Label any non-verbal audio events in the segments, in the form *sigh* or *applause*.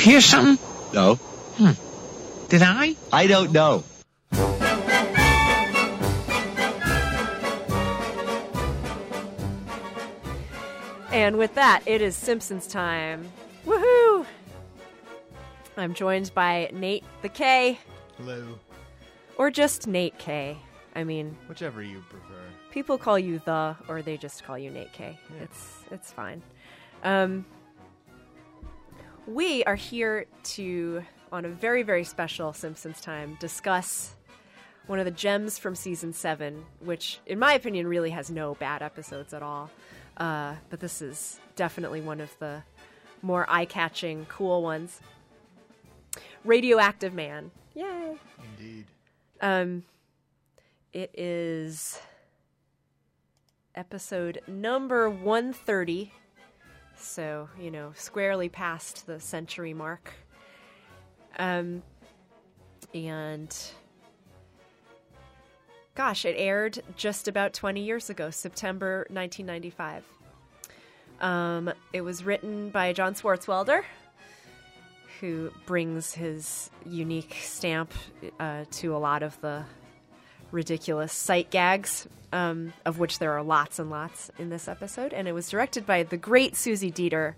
hear something? No. Hmm. Did I? I don't know. And with that, it is Simpsons time. Woohoo! I'm joined by Nate the K, Hello. or just Nate K. I mean, Whichever you prefer. people call you the, or they just call you Nate K. It's it's fine. Um, we are here to, on a very very special Simpsons time, discuss one of the gems from season seven, which, in my opinion, really has no bad episodes at all. Uh, but this is definitely one of the more eye-catching, cool ones. Radioactive Man. Yay! Indeed. Um, it is episode number 130. So, you know, squarely past the century mark. Um, and gosh, it aired just about 20 years ago, September 1995. Um, it was written by John Swartzwelder, who brings his unique stamp uh, to a lot of the ridiculous sight gags, um, of which there are lots and lots in this episode. And it was directed by the great Susie Dietter,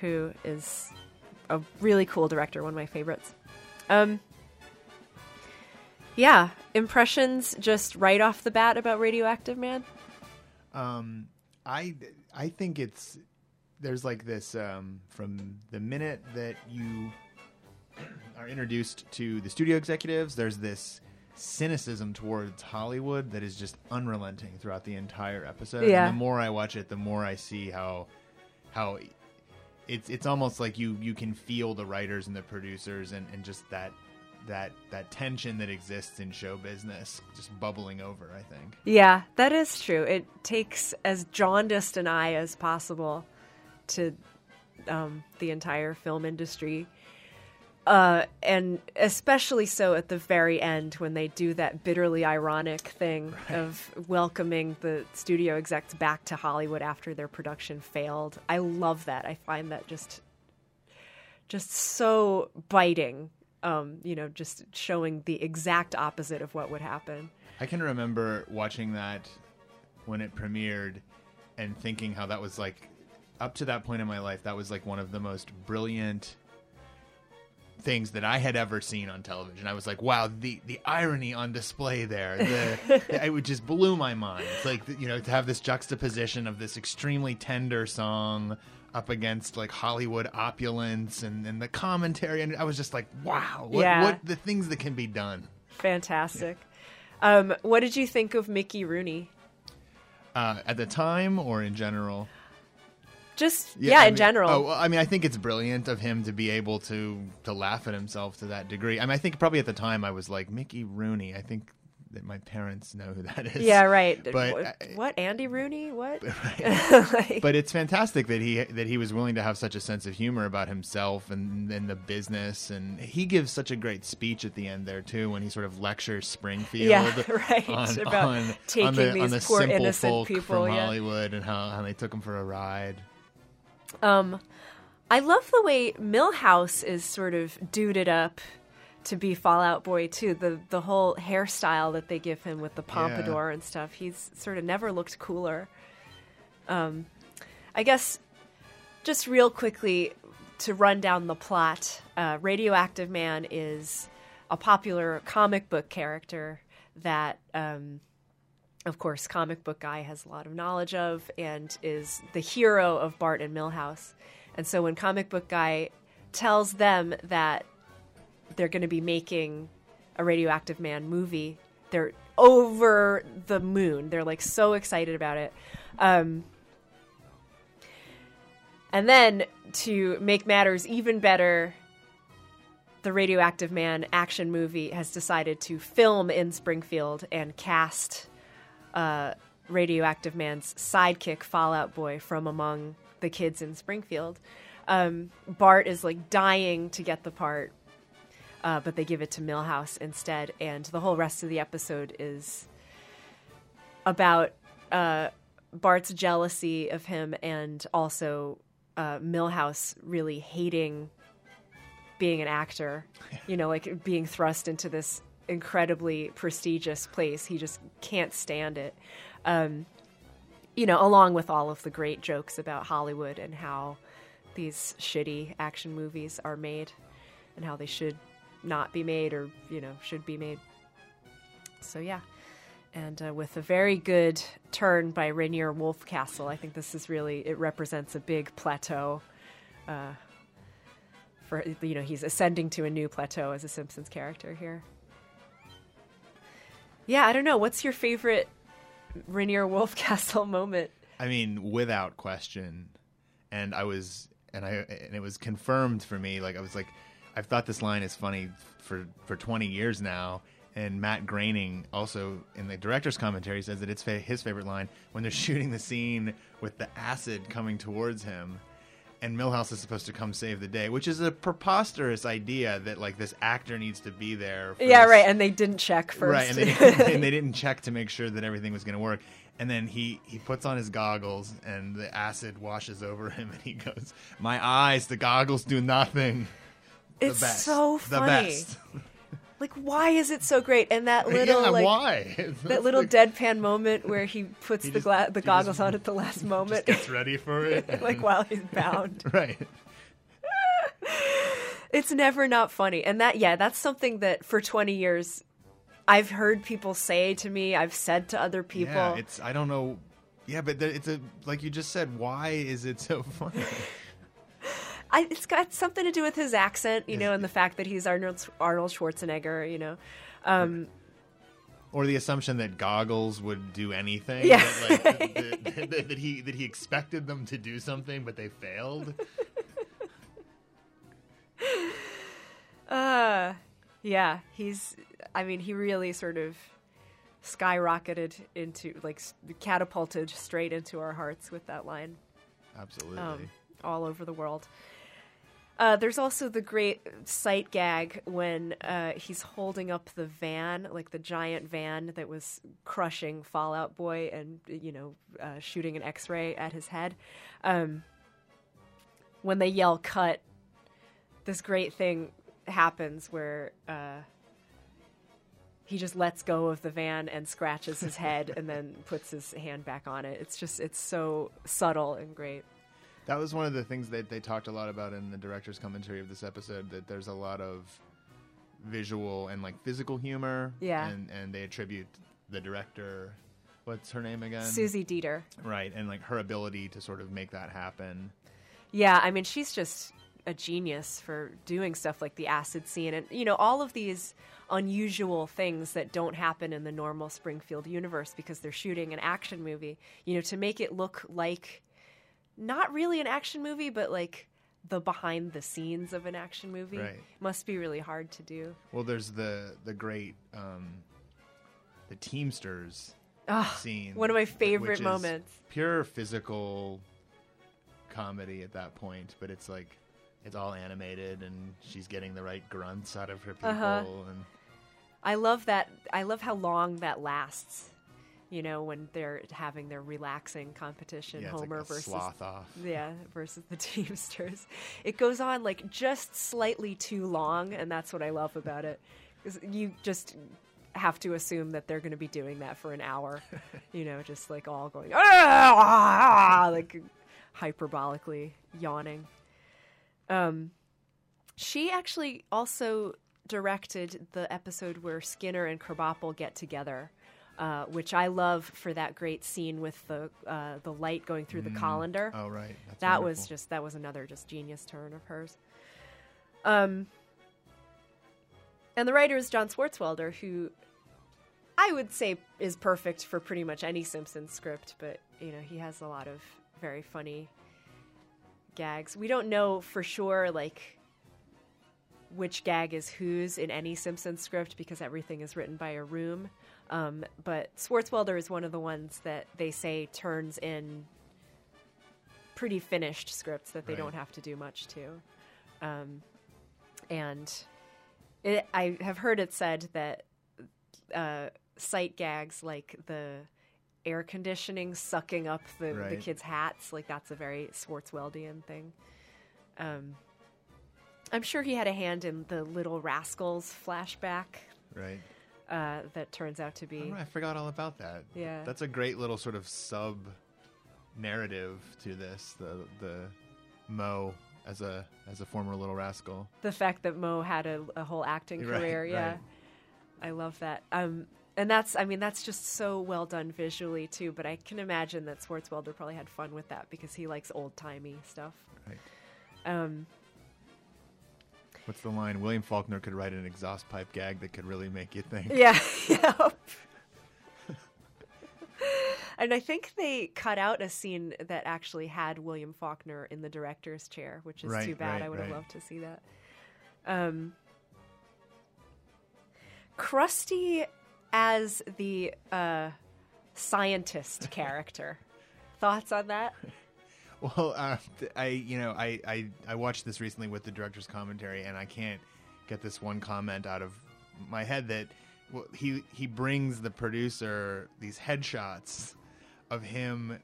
who is a really cool director, one of my favorites. Um, yeah, impressions just right off the bat about Radioactive Man. Um, I I think it's there's like this um, from the minute that you *clears throat* are introduced to the studio executives. There's this cynicism towards Hollywood that is just unrelenting throughout the entire episode. Yeah. And the more I watch it, the more I see how how it's it's almost like you you can feel the writers and the producers and, and just that that that tension that exists in show business just bubbling over. I think. Yeah, that is true. It takes as jaundiced an eye as possible to um, the entire film industry. Uh, and especially so at the very end when they do that bitterly ironic thing of welcoming the studio execs back to Hollywood after their production failed. I love that. I find that just just so biting. Um, you know, just showing the exact opposite of what would happen. I can remember watching that when it premiered and thinking how that was like up to that point in my life that was like one of the most brilliant things that I had ever seen on television. I was like, wow, the the irony on display there. The, *laughs* it would just blew my mind. It's like you know to have this juxtaposition of this extremely tender song up against like Hollywood opulence and, and the commentary and I was just like, wow, what, Yeah. what the things that can be done. Fantastic. Um, what did you think of Mickey Rooney? Uh, at the time or in general? Just yeah, I in mean- general. Oh, well, I mean, I think it's brilliant of him to be able to to laugh at himself to that degree. I mean, I think probably at the time I was like Mickey Rooney. I think that my parents know who that is. yeah, right. But what, what, Andy Rooney? What? *laughs* *laughs* but it's fantastic that he that he was willing to have such a sense of humor about himself and and the business, and he gives such a great speech at the end there too when he sort of lectures Springfield, Yeah, *laughs* right, on, about on, taking on the, these poor simple innocent folk people, from yeah. Hollywood and how, how they took him for a ride. Um, I love the way Milhouse is sort of duded up to be Fallout Boy too. The the whole hairstyle that they give him with the pompadour and stuff. He's sort of never looked cooler. Um, I guess just real quickly to run down the plot. Uh, Radioactive Man is a popular comic book character that. Um, of course, comic book guy has a lot of knowledge of and is the hero of Bart and Milhouse. And so when comic book guy tells them that they're going to be making a Radioactive Man movie, they're over the moon. They're like so excited about it. Um, and then to make matters even better, the Radioactive Man action movie has decided to film in Springfield and cast uh, Radioactive Man's sidekick, Fallout Boy, from among the kids in Springfield. Um, Bart is like dying to get the part. uh, but they give it to Milhouse instead, and the whole rest of the episode is about uh, Bart's jealousy of him and also uh, Milhouse really hating being an actor, *laughs* you know, like being thrust into this incredibly prestigious place. He just can't stand it. Um, you know, along with all of the great jokes about Hollywood and how these shitty action movies are made and how they should not be made or, you know, should be made. So, yeah. And uh, with a very good turn by Rainier Wolfcastle, I think this is really, it represents a big plateau. Uh, for, you know, he's ascending to a new plateau as a Simpsons character here. Yeah, I don't know. What's your favorite Rainier Wolfcastle *laughs* moment? I mean, without question. And I was, and I, and it was confirmed for me. Like I was like, I've thought this line is funny for for 20 years now. And Matt Groening also in the director's commentary says that it's fa- his favorite line when they're *laughs* shooting the scene with the acid coming towards him, and Milhouse is supposed to come save the day, which is a preposterous idea that like this actor needs to be there. For Yeah, this- right. And they didn't check first. Right, and they, didn't, *laughs* and they didn't check to make sure that everything was going to work. And then he he puts on his goggles, and the acid washes over him, and he goes, "My eyes, the goggles do nothing." *laughs* The it's best. so The funny. best. *laughs* Like, why is it so great? And that little yeah, like why? *laughs* That little like- deadpan moment where he puts He the just- the goggles just- on at the last *laughs* moment, gets ready for it. *laughs* like while he's bound. right. It's never not funny. And that yeah, that's something that for 20 years I've heard people say to me, I've said to other people. Yeah, it's I don't know. Yeah, but it's a like you just said. Why is it so funny? I, it's got something to do with his accent, you know, and the fact that he's Arnold Arnold Schwarzenegger, you know. Um, or the assumption that goggles would do anything. Yeah. That, like, that, *laughs* that- that he that he expected them to do something, but they failed. *laughs* uh, yeah, he's. I mean, he really sort of skyrocketed into like catapulted straight into our hearts with that line. Absolutely. um, all over the world. Uh, there's also the great sight gag when uh, he's holding up the van, like the giant van that was crushing Fallout Boy and, you know, uh, shooting an x ray at his head. Um, when they yell cut, this great thing happens where uh, he just lets go of the van and scratches his head and then puts his hand back on it. It's just, it's so subtle and great. That was one of the things that they talked a lot about in the director's commentary of this episode. That there's a lot of visual and like physical humor. Yeah. And and they attribute the director, what's her name again? Susie Dietter. Right, and like her ability to sort of make that happen. Yeah, I mean, she's just a genius for doing stuff like the acid scene and, you know, all of these unusual things that don't happen in the normal Springfield universe because they're shooting an action movie, you know, to make it look like not really an action movie, but like the behind the scenes of an action movie Right. must be really hard to do. Well, there's the the great um, the Teamsters Ah, scene. one of my favorite moments. Pure physical comedy at that point, but it's like it's all animated, and she's getting the right grunts out of her people, Uh-huh. and I love that. I love how long that lasts. You know, when they're having their relaxing competition, yeah, Homer like versus sloth off. Yeah, versus the *laughs* Teamsters. It goes on like just slightly too long, and that's what I love about it. you just have to assume that they're going to be doing that for an hour, *laughs* you know, just like all going "Ah!" like hyperbolically yawning. Um, she actually also directed the episode where Skinner and Krabappel get together, uh, which I love for that great scene with the uh, the light going through the colander. Oh, right. That's that was just that was another just genius turn of hers. Um, and the writer is John Swartzwelder, who I would say is perfect for pretty much any Simpsons script, but you know he has a lot of very funny gags. We don't know for sure like which gag is whose in any Simpsons script because everything is written by a room. Um, but Swartzwelder is one of the ones that they say turns in pretty finished scripts that they Right. don't have to do much to. Um, and it, I have heard it said that uh, sight gags like the air conditioning sucking up the, the kids' hats, like that's a very Swartzweldian thing. Um, I'm sure he had a hand in the Little Rascals flashback Right. Uh, that turns out to be. Oh, I forgot all about that. Yeah. That's a great little sort of sub narrative to this. The the Moe as a as a former little rascal. the fact that Moe had a, a whole acting Right, career. Yeah, right. I love that. Um, and that's, I mean, that's just so well done visually too. But I can imagine that Swartzwelder probably had fun with that because he likes old timey stuff. Right. Um, What's the line? William Faulkner could write an exhaust pipe gag that could really make you think. yeah, *laughs* yeah. and I think they cut out a scene that actually had William Faulkner in the director's chair, which is Right, too bad. right, I would have right. loved to see that. Um, Krusty as the uh, scientist character. *laughs* Thoughts on that? Well, uh, I you know I, I I watched this recently with the director's commentary, and I can't get this one comment out of my head that well, he he brings the producer these headshots of him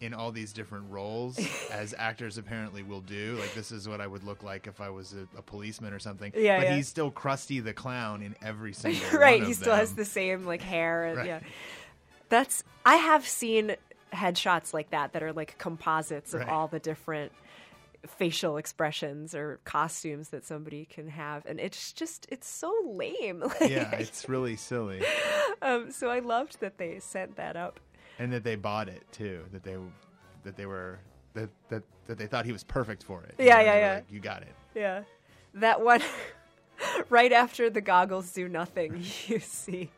in all these different roles *laughs* as actors apparently will do. Like this is what I would look like if I was a, a policeman or something. Yeah, but yeah. he's still Krusty the clown in every single *laughs* right, he still has the same like hair *laughs* and Right. yeah. That's I have seen headshots like that that are like composites of Right. all the different facial expressions or costumes that somebody can have and it's just it's so lame. *laughs* yeah, it's really silly. um so I loved that they sent that up. and that they bought it too. That they that they were that that, that they thought he was perfect for it. Yeah, yeah, yeah. like, you got it. Yeah. That one *laughs* right after the goggles do nothing, *laughs* you see.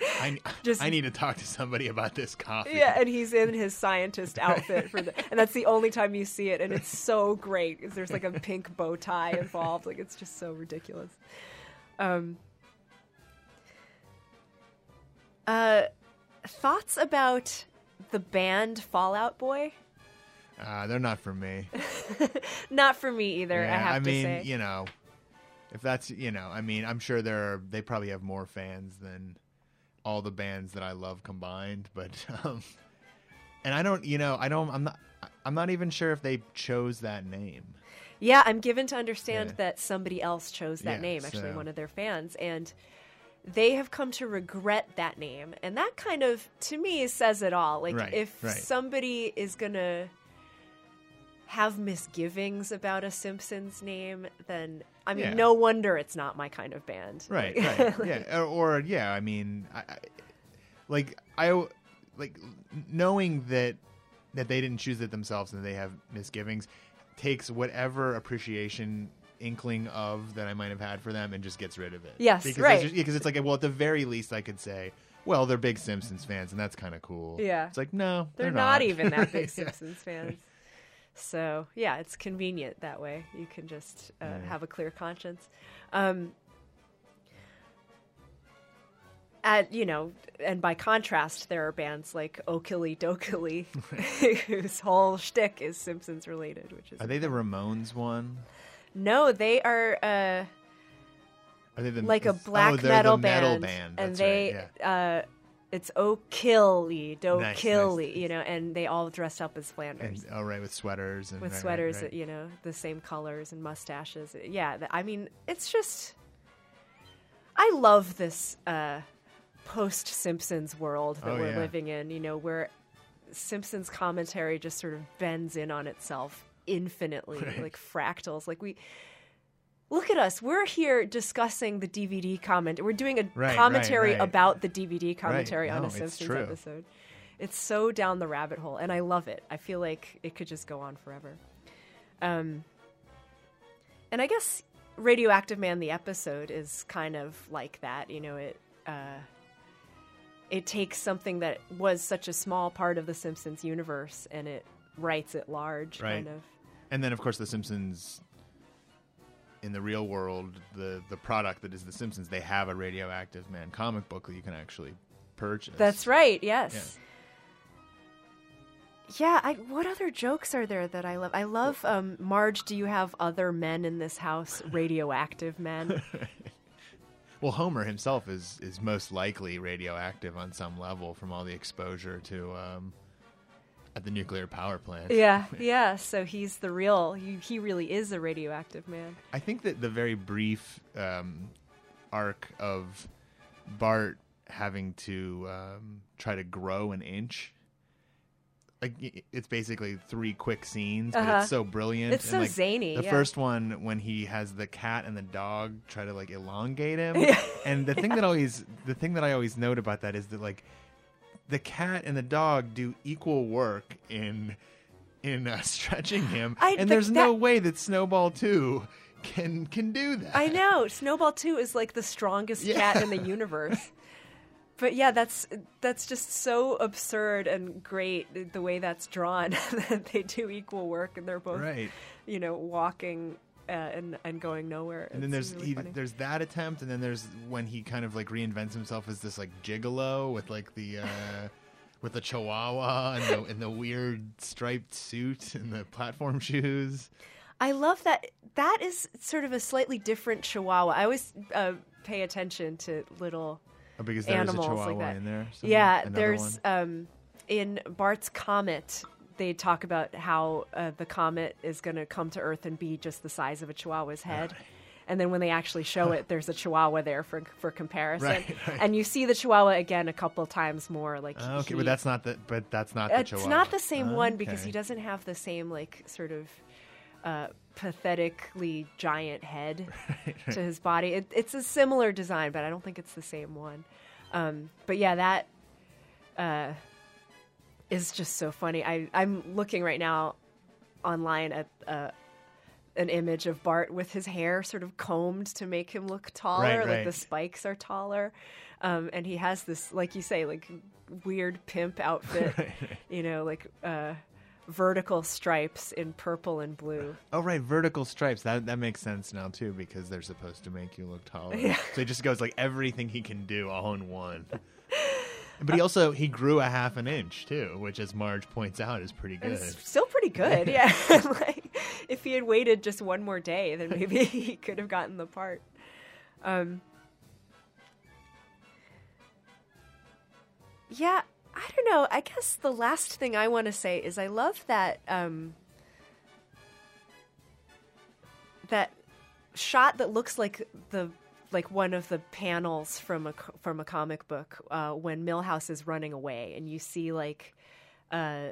I *laughs* Just- I need to talk to somebody about this coffee. Yeah, and he's in his scientist outfit for the, *laughs* and that's the only time you see it, and it's so great. There's like a pink bow tie involved, like it's just so ridiculous. Um. Uh, thoughts about the band Fallout Boy? Uh, they're not for me. *laughs* Not for me either. I Yeah, have to do that. I mean, say. you know, if that's you know, I mean, I'm sure there are. They probably have more fans than all the bands that I love combined. But *laughs* um, and I don't, you know, I don't. I'm not. I'm not even sure if they chose that name. Yeah, I'm given to understand Yeah. that somebody else chose that Yeah, name, actually, so- one of their fans. And they have come to regret that name. And that kind of, to me, says it all. Like, Right, if right. somebody is to have misgivings about a Simpsons name, then, I mean, Yeah. no wonder it's not my kind of band. right *laughs* Like- right yeah or, or yeah i mean I, I like i like knowing that that they didn't choose it themselves and they have misgivings takes whatever appreciation inkling of that i might have had for them and just gets rid of it Yes, because right. it's, because it's like well at the very least i could say well they're big simpsons fans and that's kind of cool Yeah. it's like no They're, they're, not, even that big. *laughs* Simpsons fans. So yeah, it's convenient that way. You can just uh, Yeah. have a clear conscience. Um, at you know, and by contrast, there are bands like Okilly Dokilly, *laughs* whose whole shtick is Simpsons related, which is are they the ramones one no, they are. Uh, are they the like a oh, black they're metal, the metal band, band and they right, yeah. uh, it's O'Killy, Nice, O'Killy, nice, you know, and they all dressed up as Flanders and, oh right with sweaters and with right, right, sweaters, right. you know, the same colors and mustaches. Yeah, I mean, it's just I love this uh, post Simpsons world that Oh, we're yeah. living in. You know, where Simpsons commentary just sort of bends in on itself infinitely, *laughs* Right. like fractals. Like we look at us. We're here discussing the DVD comment. We're doing a Right, commentary right, right. about the DVD commentary on No, a Simpsons episode. It's so down the rabbit hole, and I love it. I feel like it could just go on forever. Um, and I guess Radioactive Man, the episode, is kind of like that. You know, it uh, it takes something that was such a small part of the Simpsons universe and it writes it large, Right. kind of. And then, of course, The Simpsons. In the real world, the the product that is The Simpsons, they have a Radioactive Man comic book that you can actually purchase. That's right. Yes. Yeah. I, what other jokes are there that I love? I love um, Marge. Do you have other men in this house? Radioactive men. *laughs* Well, Homer himself is is most likely radioactive on some level from all the exposure to um, at the nuclear power plant. Yeah, *laughs* yeah. So he's the real. He, he really is a radioactive man. I think that the very brief um, arc of Bart having to um, try to grow an inch. Like, it's basically three quick scenes, but Uh-huh. it's so brilliant. It's And, so like, zany, The yeah. first one when he has the cat and the dog try to like elongate him, *laughs* and the thing that always the thing that I always note about that is that like the cat and the dog do equal work in in uh, *laughs* stretching him, I- and the- there's no way that Snowball Two can can do that. I know. Snowball 2 is like the strongest Yeah. cat in the *laughs* universe. But yeah, that's that's just so absurd and great the way that's drawn that *laughs* they do equal work and they're both Right. you know walking uh, and and going nowhere. And then It's there's really he, funny. there's that attempt, and then there's when he kind of like reinvents himself as this like gigolo with like the uh, *laughs* with the chihuahua and the and the weird striped suit and the platform shoes. I love that. That is sort of a slightly different Chihuahua. I always uh, pay attention to little Oh, because there's a animals chihuahua like that. in there. somewhere? Yeah, Another there's um, in Bart's comet. They talk about how uh, the comet is going to come to Earth and be just the size of a Chihuahua's head. And then when they actually show it, there's a Chihuahua there for for comparison. Right, *laughs* right. And you see the Chihuahua again a couple times more. Like Oh, okay, he- but that's not the but that's not the it's chihuahua. not the same one because Okay. he doesn't have the same like sort of uh, pathetically giant head *laughs* to his body. It, it's a similar design, but I don't think it's the same one. Um, but yeah, that uh, is just so funny. I, I'm looking right now online at uh, an image of Bart with his hair sort of combed to make him look taller, Right, like right. the spikes are taller. Um, and he has this, like you say, like weird pimp outfit, *laughs* you know, like uh, vertical stripes in purple and blue. Oh right, vertical stripes. That that makes sense now too because they're supposed to make you look taller. *laughs* Yeah. So he just goes like everything he can do all in one. But he also he grew a half an inch too, which as Marge points out is pretty good. It's still pretty good, yeah. *laughs* like if he had waited just one more day, then *laughs* maybe he could have gotten the part. Um, yeah, I don't know. I guess the last thing I want to say is I love that um, that shot that looks like the like one of the panels from a from a comic book uh, when Milhouse is running away, and you see like. Uh,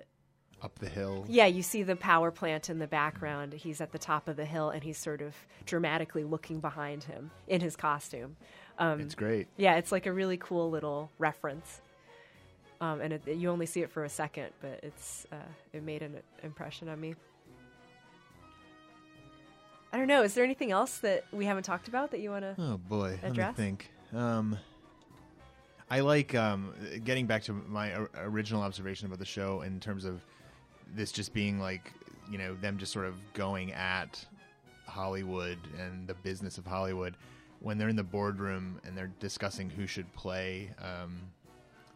Up the hill. yeah, you see the power plant in the background. He's at the top of the hill and he's sort of dramatically looking behind him in his costume. Um, It's great. yeah, it's like a really cool little reference. Um, and it, you only see it for a second, but it's uh, it made an impression on me. I don't know. Is there anything else that we haven't talked about that you want to? Oh boy, let me think. Um, I like um, getting back to my original observation about the show in terms of this just being like you know them just sort of going at Hollywood and the business of Hollywood when they're in the boardroom and they're discussing who should play um,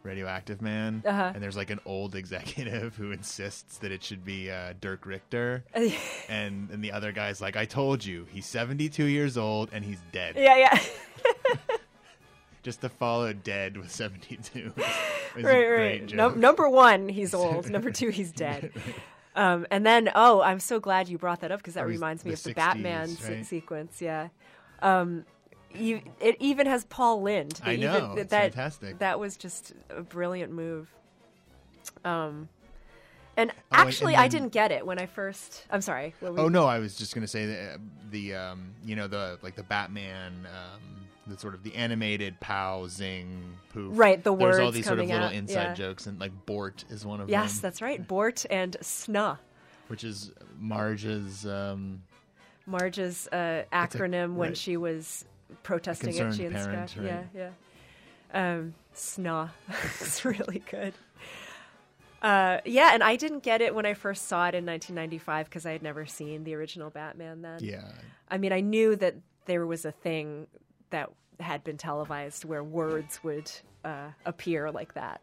Radioactive Man, Uh-huh. and there's like an old executive who insists that it should be uh, Dirk Richter, *laughs* and and the other guy's like, "I told you, he's 72 years old and he's dead." yeah, yeah. *laughs* just to follow dead with 72 was a right, great right. Num- number one, he's *laughs* old. number two, he's dead. Um, and then, oh, I'm so glad you brought that up because that reminds me the of the 60s, Batman se- sequence. Yeah. Um, you, it even has Paul Lynde. I know, Even, that, fantastic. That was just a brilliant move. Um, and Oh, actually, and I didn't get it when I first. I'm sorry. Oh you- no, I was just gonna say that uh, the um, you know the like the Batman um, the sort of the animated pow zing poof. Right, the There's all these sort of little out, inside yeah. jokes and like Bort is one of Yes, them, Yes, that's right. Bort and Snuh. which is Marge's um, Marge's uh, acronym when right. she was protesting Itchy and parent, right. Yeah, yeah. Um, SNUH. *laughs* it's really good. Uh, yeah, and I didn't get it when I first saw it in 1995 because I had never seen the original Batman then. yeah I mean, I knew that there was a thing that had been televised where words would uh, appear like that.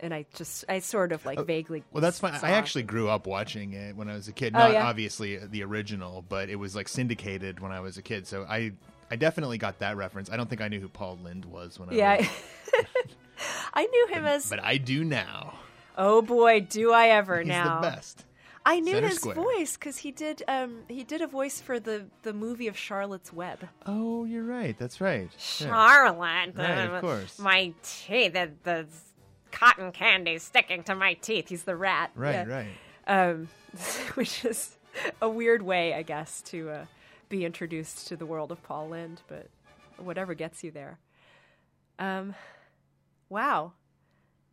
And I just, I sort of like vaguely. Oh, Well, that's fine. I actually grew up watching it when I was a kid. Oh, Not yeah? obviously the original, but it was like syndicated when I was a kid. So I I definitely got that reference. I don't think I knew who Paul Lynde was when I Yeah. was, *laughs* I knew him as but I do now. Oh boy, do I ever He's now. the best. I knew Center his square. voice because he did um he did a voice for the the movie of Charlotte's Web. Oh, you're right. That's right. Yeah. Charlotte, Right, of uh, course. my teeth, the, the cotton candy sticking to my teeth. He's the rat. Right, yeah. right. Um, *laughs* which is a weird way, I guess, to uh, be introduced to the world of Paul Lynde, but whatever gets you there. Um, wow,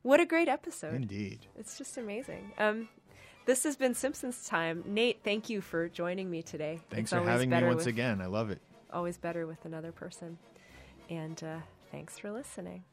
what a great episode! Indeed. It's just amazing. Um, this has been Simpsons time. Nate, thank you for joining me today. Thanks It's for having me once with- again. I love it. Always better with another person. And uh, thanks for listening.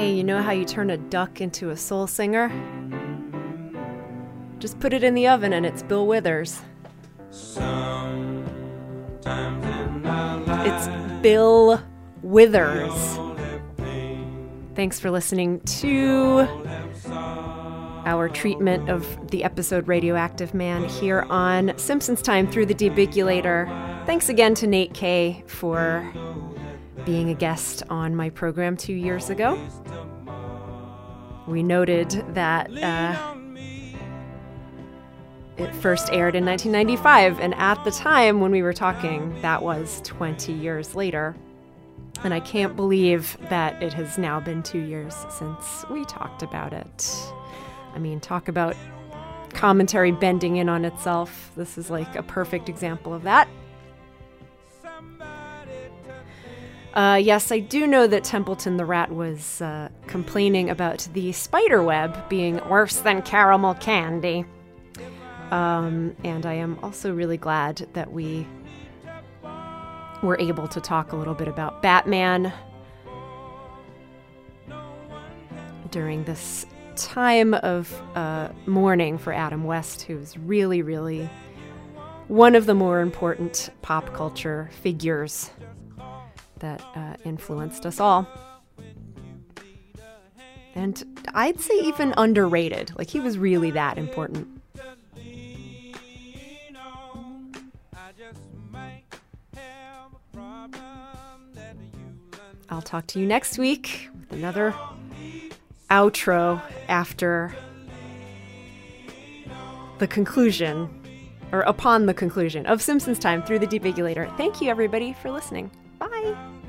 Hey, you know how you turn a duck into a soul singer? Just put it in the oven and it's Bill Withers. It's Bill Withers. Thanks for listening to our treatment of the episode Radioactive Man here on Simpsons Time through the Debigulator. Thanks again to Nate K for being a guest on my program two years ago. We noted that uh, it first aired in 1995, and at the time when we were talking, that was 20 years later. And I can't believe that it has now been two years since we talked about it. I mean, talk about commentary bending in on itself. This is like a perfect example of that. Uh, yes, I do know that Templeton the Rat was uh, complaining about the spider web being worse than caramel candy. Um, and I am also really glad that we were able to talk a little bit about Batman during this time of uh, mourning for Adam West, who's really, really one of the more important pop culture figures that uh, influenced us all. And I'd say even underrated. Like, he was really that important. I'll talk to you next week with another outro after the conclusion, or upon the conclusion of Simpsons Time through the Debigulator. Thank you, everybody, for listening. Bye.